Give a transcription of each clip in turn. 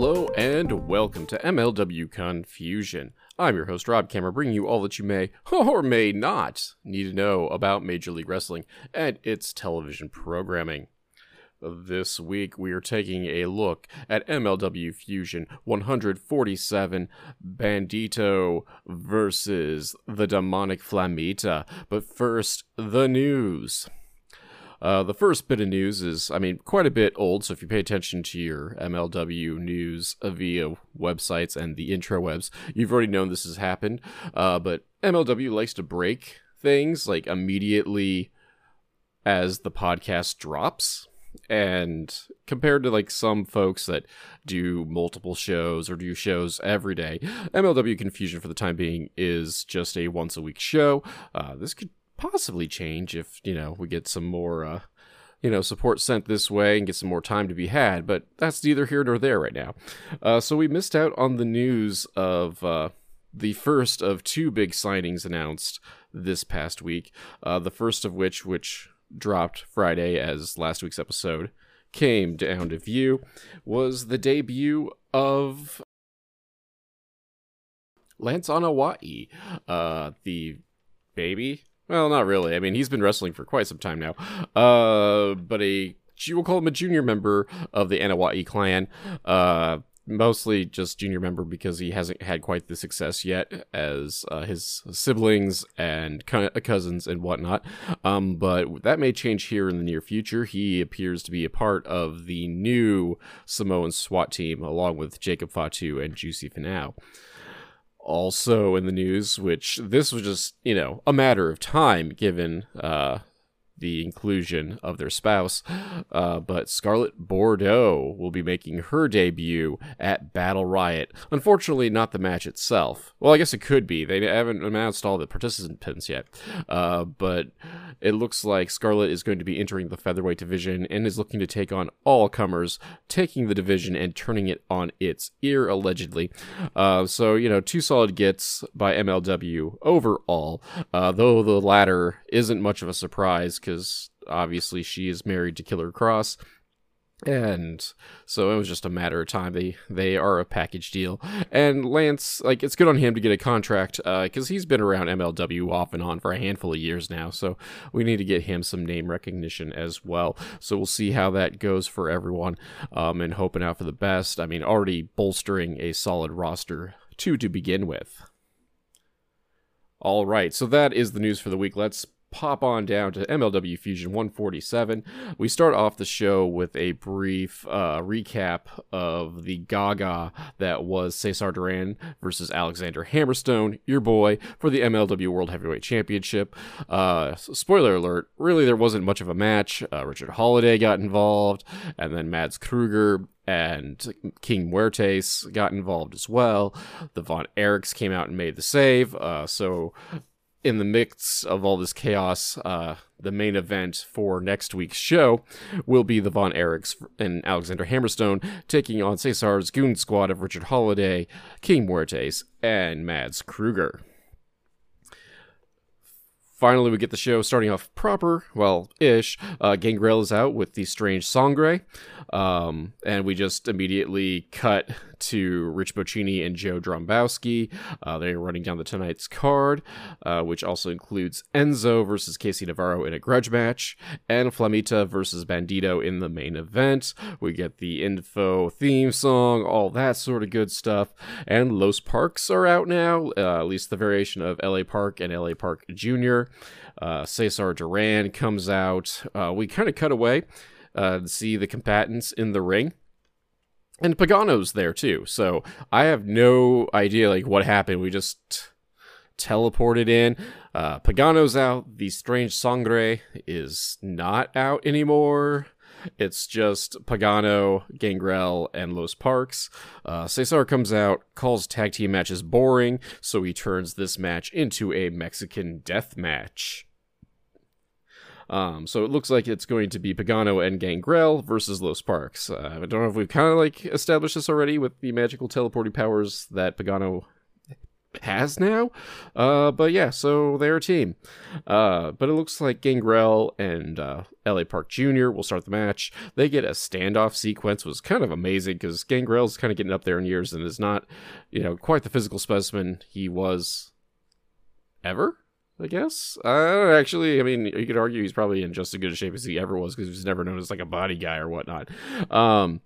Hello and welcome to MLW Confusion. I'm your host Rob Kamerer, bringing you all that you may or may not need to know about Major League Wrestling and its television programming. This week we are taking a look at MLW Fusion 147 Bandido versus the Demonic Flamita. But first, the news. Uh, the first bit of news is, I mean, quite a bit old. So if you pay attention to your MLW news via websites and the intrawebs, you've already known this has happened. Uh, but MLW likes to break things like immediately as the podcast drops. And compared to like some folks that do multiple shows or do shows every day, MLW Confusion for the time being is just a once a week show. Uh, this could possibly change if you know we get some more uh, you know support sent this way and get some more time to be had but that's neither here nor there right now. Uh, so we missed out on the news of uh, the first of two big signings announced this past week uh, the first of which which dropped friday as last week's episode came down to view was the debut of lance Anoa'i, uh the baby well, not really. I mean, he's been wrestling for quite some time now. Uh, but a we'll call him a junior member of the Anoa'i clan. Uh, mostly just junior member because he hasn't had quite the success yet as uh, his siblings and cousins and whatnot. Um, but that may change here in the near future. He appears to be a part of the new Samoan SWAT team along with Jacob Fatu and Juicy Finau also in the news, which this was just, you know, a matter of time given uh, the inclusion of their spouse. Uh, but Scarlett Bordeaux will be making her debut at Battle Riot. Unfortunately, not the match itself. Well, I guess it could be. They haven't announced all the participants yet. Uh, but it looks like Scarlett is going to be entering the featherweight division and is looking to take on all comers, taking the division and turning it on its ear, allegedly. Uh, so, you know, two solid gets by MLW overall, uh, though the latter isn't much of a surprise because obviously she is married to Killer Kross. And so it was just a matter of time. They they are a package deal, and Lance like it's good on him to get a contract because uh, he's been around MLW off and on for a handful of years now. So we need to get him some name recognition as well. So we'll see how that goes for everyone, um, and hoping out for the best. I mean, already bolstering a solid roster too to begin with. All right, so that is the news for the week. Let's pop on down to MLW Fusion 147. We start off the show with a brief uh, recap of the Gaga that was Cesar Duran versus Alexander Hammerstone, your boy, for the MLW World Heavyweight Championship. Uh, spoiler alert, really there wasn't much of a match. Uh, Richard Holliday got involved, and then Mads Krügger and King Muertes got involved as well. The Von Erichs came out and made the save. Uh, so in the mix of all this chaos, uh, the main event for next week's show will be the Von Erichs and Alexander Hammerstone taking on Cesar's goon squad of Richard Holliday, King Muertes, and Mads Krügger. Finally, we get the show starting off proper, well, ish. Uh, Gangrel is out with the strange Sangre, um, and we just immediately cut to Rich Bocchini and Joe Dombrowski. Uh, they're running down the tonight's card, uh, which also includes Enzo versus KC Navarro in a grudge match, and Flamita versus Bandido in the main event. We get the info theme song, all that sort of good stuff. And Los Parks are out now, uh, at least the variation of LA Park and LA Park Jr. Uh, Cesar Duran comes out. Uh, we kind of cut away uh, see the combatants in the ring and Pagano's there too. So I have no idea like what happened. We just teleported in. Uh, Pagano's out. The strange Sangre is not out anymore. It's just Pagano, Gangrel, and Los Parks. Uh, Cesar comes out, calls tag team matches boring, so he turns this match into a Mexican death match. Um, so it looks like it's going to be Pagano and Gangrel versus Los Parks. Uh, I don't know if we've kind of like established this already with the magical teleporting powers that Pagano has now. Uh, but yeah, so they're a team. Uh, but it looks like Gangrel and uh, LA Park Jr. will start the match. They get a standoff sequence, was kind of amazing because Gangrel's kind of getting up there in years and is not, you know, quite the physical specimen he was ever. I guess. Uh, actually, I mean, you could argue he's probably in just as good a shape as he ever was because he was never known as like a body guy or whatnot. Um,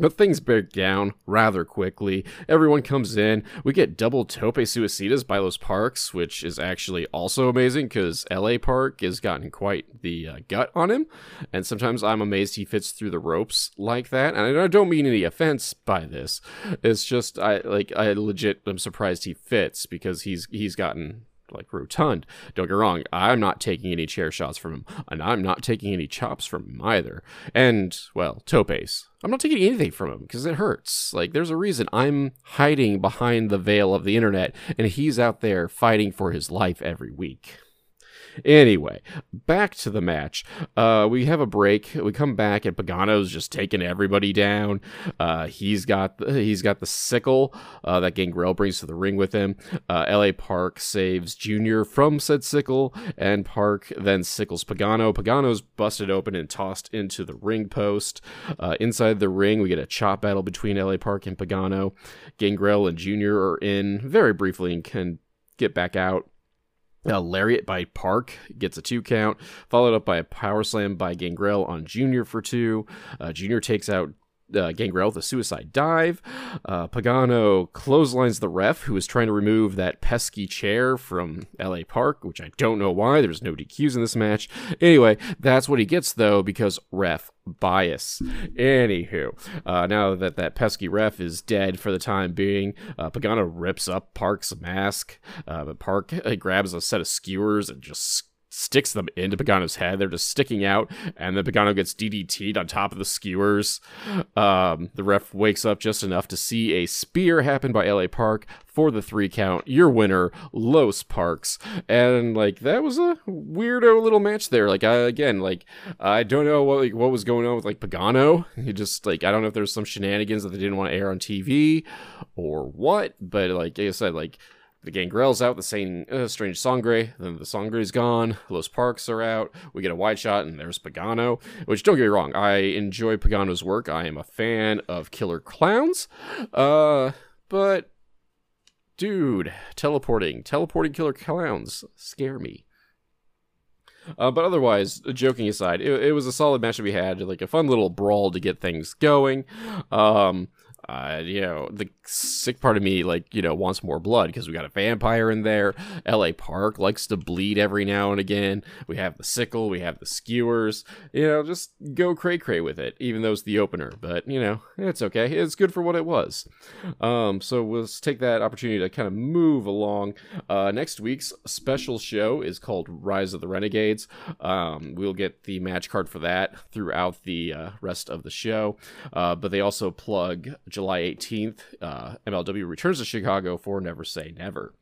but things break down rather quickly. Everyone comes in. We get double tope suicidas by Los Parks, which is actually also amazing because LA Park has gotten quite the uh, gut on him. And sometimes I'm amazed he fits through the ropes like that. And I don't mean any offense by this. It's just I like I legit I'm surprised he fits because he's he's gotten like rotund. Don't get wrong, I'm not taking any chair shots from him, and I'm not taking any chops from him either. And, well, topes. I'm not taking anything from him because it hurts. Like, there's a reason I'm hiding behind the veil of the internet, and he's out there fighting for his life every week. Anyway, back to the match. Uh, we have a break. We come back, and Pagano's just taking everybody down. Uh, he's got the, he's got the sickle uh, that Gangrel brings to the ring with him. Uh, L.A. Park saves Junior from said sickle, and Park then sickles Pagano. Pagano's busted open and tossed into the ring post. Uh, inside the ring, we get a chop battle between L.A. Park and Pagano. Gangrel and Junior are in very briefly and can get back out. Uh, Lariat by Park gets a two count, followed up by a power slam by Gangrel on Junior for two. Uh, Junior takes out uh, Gangrel with a suicide dive. Uh, Pagano clotheslines the ref, who is trying to remove that pesky chair from LA Park, which I don't know why. There's no DQs in this match. Anyway, that's what he gets, though, because ref bias. Anywho, uh, now that that pesky ref is dead for the time being, uh, Pagano rips up Park's mask, uh, but Park uh, grabs a set of skewers and just sticks them into Pagano's head. They're just sticking out, and then Pagano gets DDT'd on top of the skewers. Um, the ref wakes up just enough to see a spear happen by LA Park for the three count. Your winner, Los Parks. And, like, that was a weirdo little match there. Like, I, again, like, I don't know what, like, what was going on with, like, Pagano. He just, like, I don't know if there's some shenanigans that they didn't want to air on TV or what, but, like I said, like, the Gangrel's out, the same uh, strange Sangre. Then the Sangre's gone. Los Parks are out. We get a wide shot, and there's Pagano. Which don't get me wrong, I enjoy Pagano's work. I am a fan of Killer Clowns. Uh, but dude, teleporting, teleporting Killer Clowns scare me. Uh, but otherwise, joking aside, it, it, was a solid match that we had, like a fun little brawl to get things going. Um, uh, you know, the sick part of me, like, you know, wants more blood because we got a vampire in there. L.A. Park likes to bleed every now and again. We have the sickle, we have the skewers. You know, just go cray cray with it, even though it's the opener. But, you know, it's okay. It's good for what it was. Um, so let's take that opportunity to kind of move along. Uh, next week's special show is called Rise of the Renegades. Um, we'll get the match card for that throughout the uh, rest of the show. Uh, but they also plug July 18th, uh, MLW returns to Chicago for Never Say Never.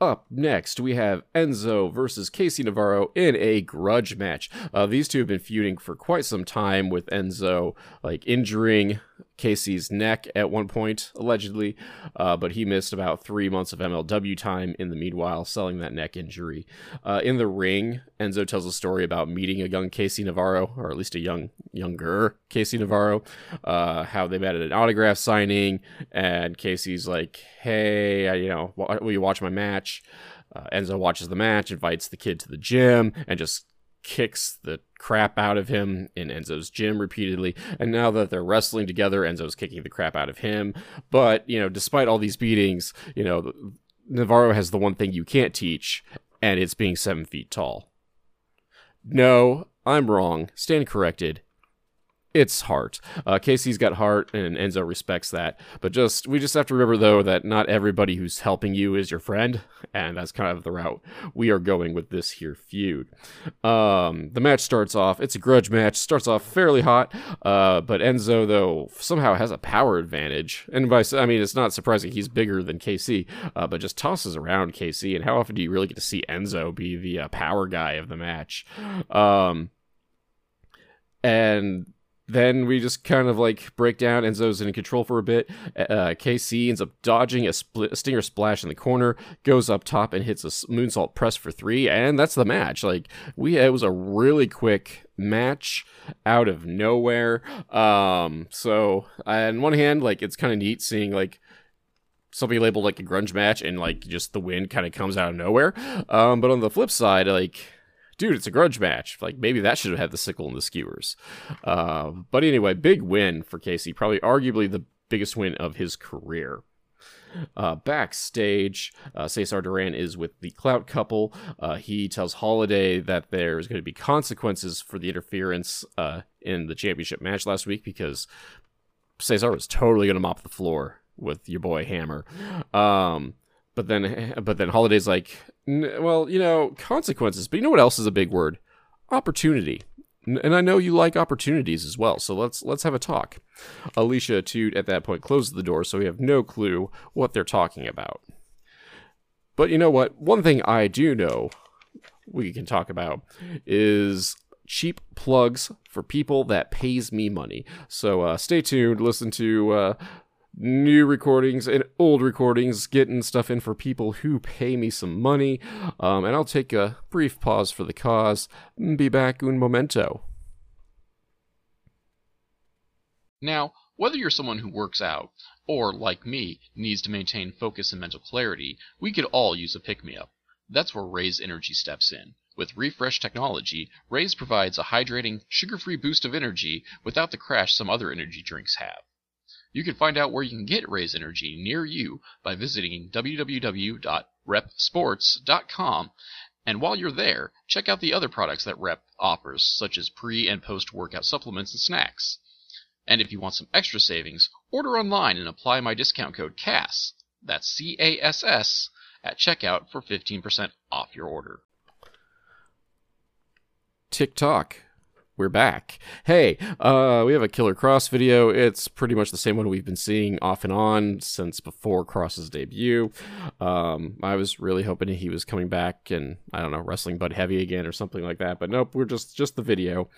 Up next, we have Enzo versus KC Navarro in a grudge match. Uh, these two have been feuding for quite some time, with Enzo like injuring KC's neck at one point, allegedly, uh, but he missed about three months of MLW time in the meanwhile, selling that neck injury. Uh, in the ring, Enzo tells a story about meeting a young KC Navarro, or at least a young, younger KC Navarro, uh, how they met at an autograph signing, and KC's like, "Hey, you know, will you watch my match?" Uh, Enzo watches the match, invites the kid to the gym, and just kicks the crap out of him in Enzo's gym repeatedly. And now that they're wrestling together, Enzo's kicking the crap out of him. But, you know, despite all these beatings, you know, Navarro has the one thing you can't teach, and it's being seven feet tall. No, I'm wrong. Stand corrected it's heart. Uh, KC's got heart, and Enzo respects that. But just we just have to remember though that not everybody who's helping you is your friend, and that's kind of the route we are going with this here feud. Um, the match starts off. It's a grudge match. Starts off fairly hot, uh, but Enzo though somehow has a power advantage, and by I mean it's not surprising he's bigger than KC, uh, but just tosses around KC. And how often do you really get to see Enzo be the uh, power guy of the match? Um, and then we just kind of like break down. Enzo's in control for a bit. Uh, KC ends up dodging a, a stinger splash in the corner, goes up top and hits a moonsault press for three, and that's the match. Like we, it was a really quick match out of nowhere. Um, so on one hand, like it's kind of neat seeing like something labeled like a grunge match and like just the win kind of comes out of nowhere. Um, but on the flip side, like dude, it's a grudge match. Like maybe that should have had the sickle and the skewers. Uh, but anyway, big win for KC. Probably arguably the biggest win of his career. Uh, backstage, uh, Cesar Duran is with the Clout couple. Uh, he tells Holliday that there's going to be consequences for the interference uh, in the championship match last week because Cesar was totally going to mop the floor with your boy Hammer. Um, but then, but then Holliday's like, well, you know, consequences. But you know what else is a big word? Opportunity. And I know you like opportunities as well, so let's let's have a talk. Alicia Atout at that point closes the door, so we have no clue what they're talking about. But you know what? One thing I do know we can talk about is cheap plugs for people that pays me money. So uh, stay tuned. Listen to uh, new recordings and old recordings, getting stuff in for people who pay me some money. Um, and I'll take a brief pause for the cause. Be back un momento. Now, whether you're someone who works out, or, like me, needs to maintain focus and mental clarity, we could all use a pick me up. That's where Raze Energy steps in. With refresh technology, Raze provides a hydrating, sugar free boost of energy without the crash some other energy drinks have. You can find out where you can get Raze Energy near you by visiting www.reppsports.com. And while you're there, check out the other products that Rep offers, such as pre and post workout supplements and snacks. And if you want some extra savings, order online and apply my discount code CASS, that's C A S S, at checkout for 15% off your order. TikTok we're back. Hey, uh, we have a Killer Kross video. It's pretty much the same one we've been seeing off and on since before Kross's debut. Um, I was really hoping he was coming back and I don't know wrestling Bud Heavy again or something like that, but nope, we're just just the video.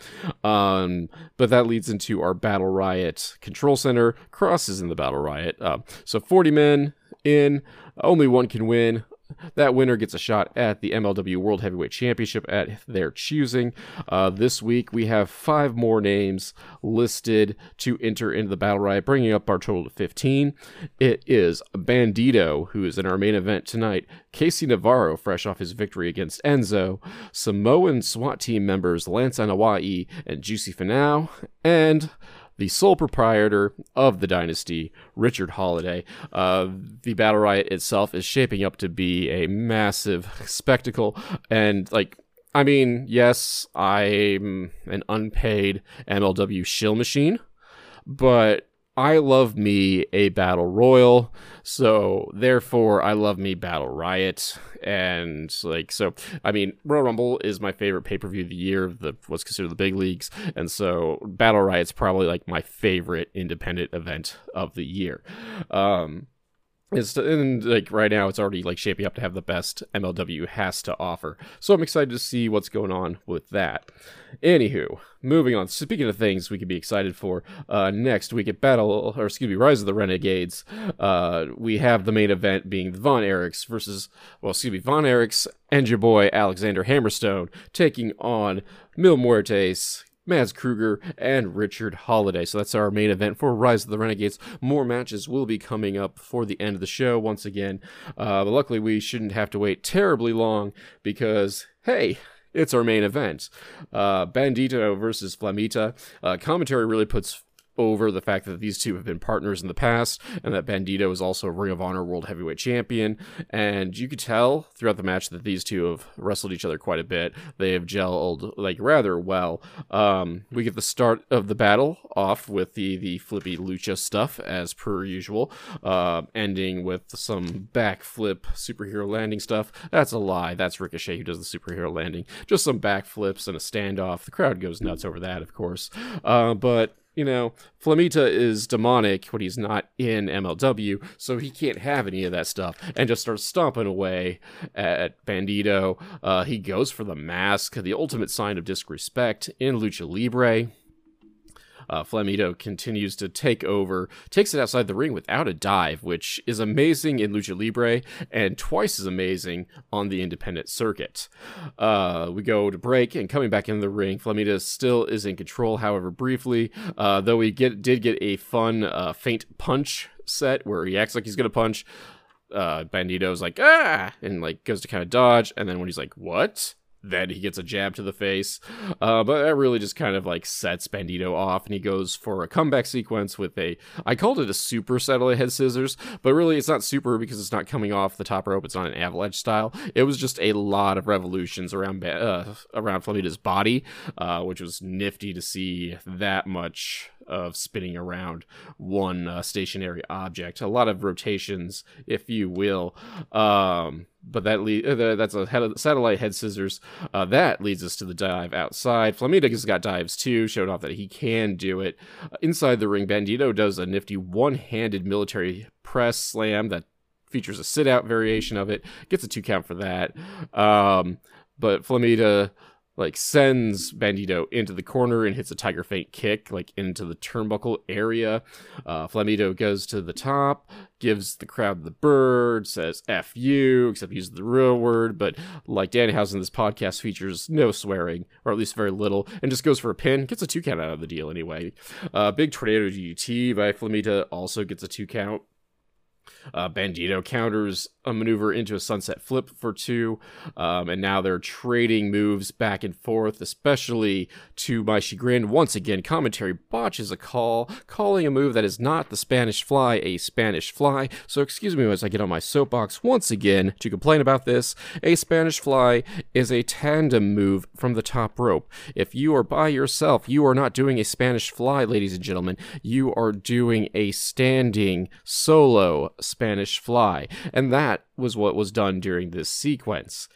Um, but that leads into our Battle Riot Control Center. Kross is in the Battle Riot, uh, so 40 men in. Only one can win. That winner gets a shot at the MLW World Heavyweight Championship at their choosing. Uh, this week, we have five more names listed to enter into the Battle Riot, bringing up our total to 15. It is Bandido, who is in our main event tonight, KC Navarro, fresh off his victory against Enzo, Samoan SWAT team members Lance Anoa'i and Juicy Finau, and the sole proprietor of the dynasty, Richard Holliday. Uh, the Battle Riot itself is shaping up to be a massive spectacle, and like I mean, yes, I'm an unpaid MLW shill machine, but I love me a battle royal, so therefore I love me battle riot, and like so. I mean, Royal Rumble is my favorite pay per view of the year, of the what's considered the big leagues, and so battle riot's probably like my favorite independent event of the year. Um, it's and like right now it's already like shaping up to have the best MLW has to offer. So I'm excited to see what's going on with that. Anywho, moving on. Speaking of things we could be excited for, uh, next week at Battle or excuse me, Rise of the Renegades, uh, we have the main event being Von Erichs versus well, excuse me, Von Erichs and your boy Alexander Hammerstone taking on Mil Muertes, Mads Krügger, and Richard Holliday. So that's our main event for Rise of the Renegades. More matches will be coming up for the end of the show once again. Uh, but luckily, we shouldn't have to wait terribly long because, hey, it's our main event. Uh, Bandido versus Flamita. Uh, commentary really puts over the fact that these two have been partners in the past and that Bandido is also a Ring of Honor World Heavyweight Champion. And you could tell throughout the match that these two have wrestled each other quite a bit. They have gelled like rather well. Um, we get the start of the battle off with the, the flippy lucha stuff as per usual, uh, ending with some backflip superhero landing stuff. That's a lie. That's Ricochet who does the superhero landing. Just some backflips and a standoff. The crowd goes nuts over that, of course. Uh, but you know, Flamita is demonic when he's not in MLW, so he can't have any of that stuff, and just starts stomping away at Bandido. Uh, he goes for the mask, the ultimate sign of disrespect in Lucha Libre. Uh, Flamita continues to take over, takes it outside the ring without a dive, which is amazing in Lucha Libre and twice as amazing on the independent circuit. Uh, we go to break and coming back in the ring, Flamita still is in control, however, briefly, uh, though we get did get a fun uh, feint punch set where he acts like he's gonna punch. Uh, Bandido's like ah, and like goes to kind of dodge, and then when he's like what, then he gets a jab to the face. Uh, but that really just kind of like sets Bandido off, and he goes for a comeback sequence with a. I called it a super satellite head scissors, but really it's not super because it's not coming off the top rope. It's not an avalanche style. It was just a lot of revolutions around uh, around Flamita's body, uh, which was nifty to see that much of spinning around one uh, stationary object. A lot of rotations, if you will. Um, but that le- uh, that's a head- satellite head scissors. Uh, that leads us to the dive outside. Flamita has got dives too, showed off that he can do it. Inside the ring, Bandido does a nifty one-handed military press slam that features a sit-out variation of it. Gets a two count for that. Um, but Flamita like sends Bandido into the corner and hits a tiger feint kick like into the turnbuckle area. Uh, Flamita goes to the top, gives the crowd the bird, says "f you," except uses the real word. But like Danhausen, this podcast features no swearing, or at least very little, and just goes for a pin. Gets a two count out of the deal anyway. Uh, big tornado DDT by Flamita also gets a two count. Uh, Bandido counters a maneuver into a sunset flip for two, um, and now they're trading moves back and forth, especially to my chagrin. Once again, commentary botches a call, calling a move that is not the Spanish fly a Spanish fly. So, excuse me as I get on my soapbox once again to complain about this. A Spanish fly is a tandem move from the top rope. If you are by yourself, you are not doing a Spanish fly, ladies and gentlemen. You are doing a standing solo Spanish fly. And that was what was done during this sequence.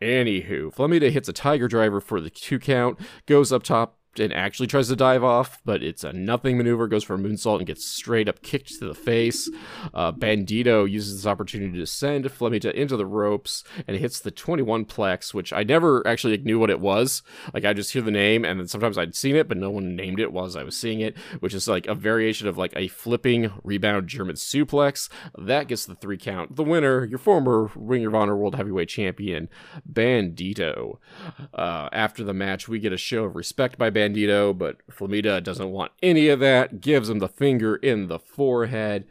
Anywho, Flamita hits a Tiger Driver for the two count, goes up top and actually tries to dive off, but it's a nothing maneuver, goes for a moonsault and gets straight up kicked to the face. Uh, Bandido uses this opportunity to send Flamita into the ropes and hits the 21 plex, which I never actually knew what it was. Like, I just hear the name, and then sometimes I'd seen it, but no one named it while I was seeing it, which is like a variation of like a flipping rebound German suplex. That gets the three count. The winner, your former Ring of Honor World Heavyweight Champion, Bandido. Uh, after the match, we get a show of respect by Bandido, but Flamita doesn't want any of that, gives him the finger in the forehead,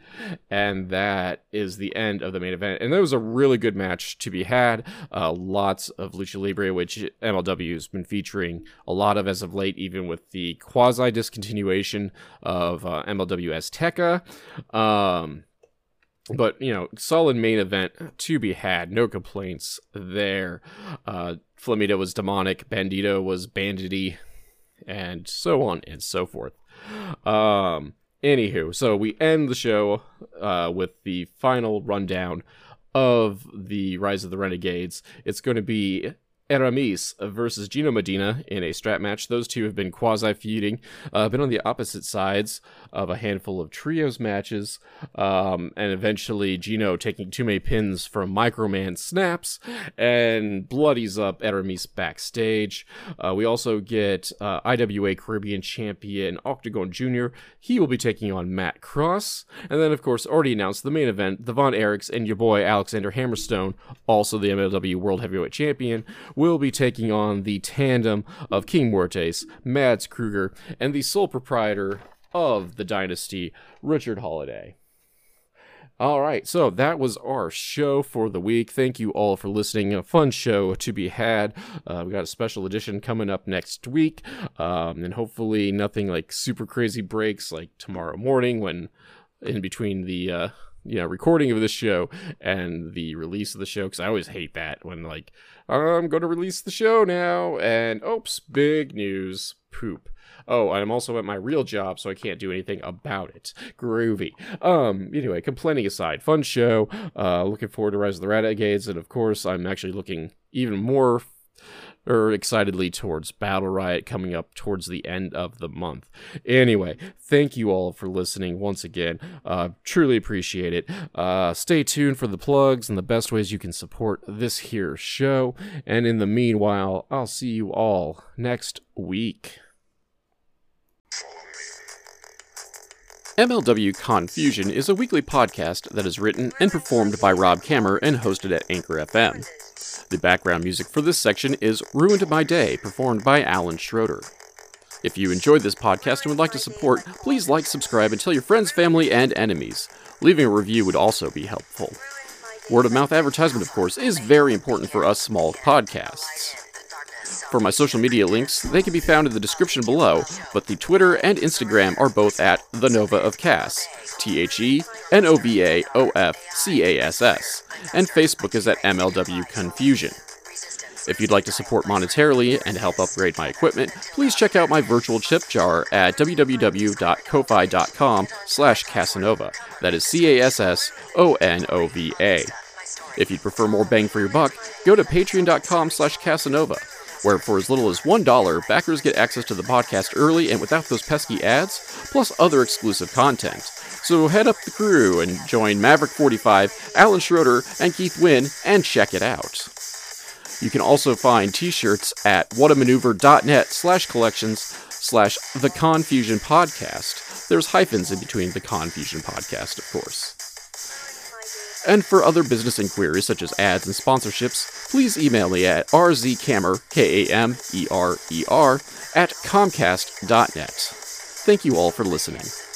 and that is the end of the main event. And that was a really good match to be had. Uh, lots of Lucha Libre, which MLW has been featuring a lot of as of late, even with the quasi discontinuation of uh, MLW Azteca. Um, but you know, solid main event to be had. No complaints there. Uh, Flamita was demonic. Bandido was bandity and so on and so forth. Um, anywho, so we end the show uh, with the final rundown of the Rise of the Renegades. It's going to be Aramis versus Gino Medina in a strap match. Those two have been quasi feuding, uh, been on the opposite sides of a handful of trios matches, um, and eventually Gino taking too many pins from Microman snaps and bloodies up Aramis backstage. Uh, we also get uh, IWA Caribbean champion Octagon Jr. He will be taking on Matt Cross, and then of course already announced the main event, the Von Erichs and your boy Alexander Hammerstone, also the MLW World Heavyweight Champion will be taking on the tandem of King Muertes, Mads Krügger, and the sole proprietor of the dynasty, Richard Holliday. All right, so that was our show for the week. Thank you all for listening. A fun show to be had. Uh, we got a special edition coming up next week, um, and hopefully nothing like super crazy breaks like tomorrow morning when in between the uh, you know recording of this show and the release of the show because I always hate that when like I'm going to release the show now and oops big news poop. Oh, I'm also at my real job, so I can't do anything about it. Groovy. Um, anyway, complaining aside, fun show. Uh, looking forward to Rise of the Renegades, and of course, I'm actually looking even more or excitedly towards Battle Riot coming up towards the end of the month. Anyway, thank you all for listening once again. Uh, truly appreciate it. Uh, stay tuned for the plugs and the best ways you can support this here show. And in the meanwhile, I'll see you all next week. MLW Confusion is a weekly podcast that is written and performed by Rob Kamerer and hosted at Anchor FM. The background music for this section is Ruined My Day, performed by Alan Schroeder. If you enjoyed this podcast and would like to support, please like, subscribe, and tell your friends, family, and enemies. Leaving a review would also be helpful. Word of mouth advertisement, of course, is very important for us small podcasts. For my social media links, they can be found in the description below, but the Twitter and Instagram are both at The Nova of Cass, T H E N O V A O F C A S S, and Facebook is at MLW Confusion. If you'd like to support monetarily and help upgrade my equipment, please check out my virtual chip jar at www.ko-fi.com slash Cassonova. That is C-A-S-S-O-N-O-V-A. If you'd prefer more bang for your buck, go to patreon.com slash Cassonova, where for as little as $1, backers get access to the podcast early and without those pesky ads, plus other exclusive content. So head up the crew and join Maverick45, Alan Schroeder, and Keith Winn and check it out. You can also find t-shirts at whatamaneuver.net slash collections slash the Confusion Podcast. There's hyphens in between the Confusion Podcast, of course. And for other business inquiries such as ads and sponsorships, please email me at rzkamerer, K-A-M-E-R-E-R, at comcast.net. Thank you all for listening.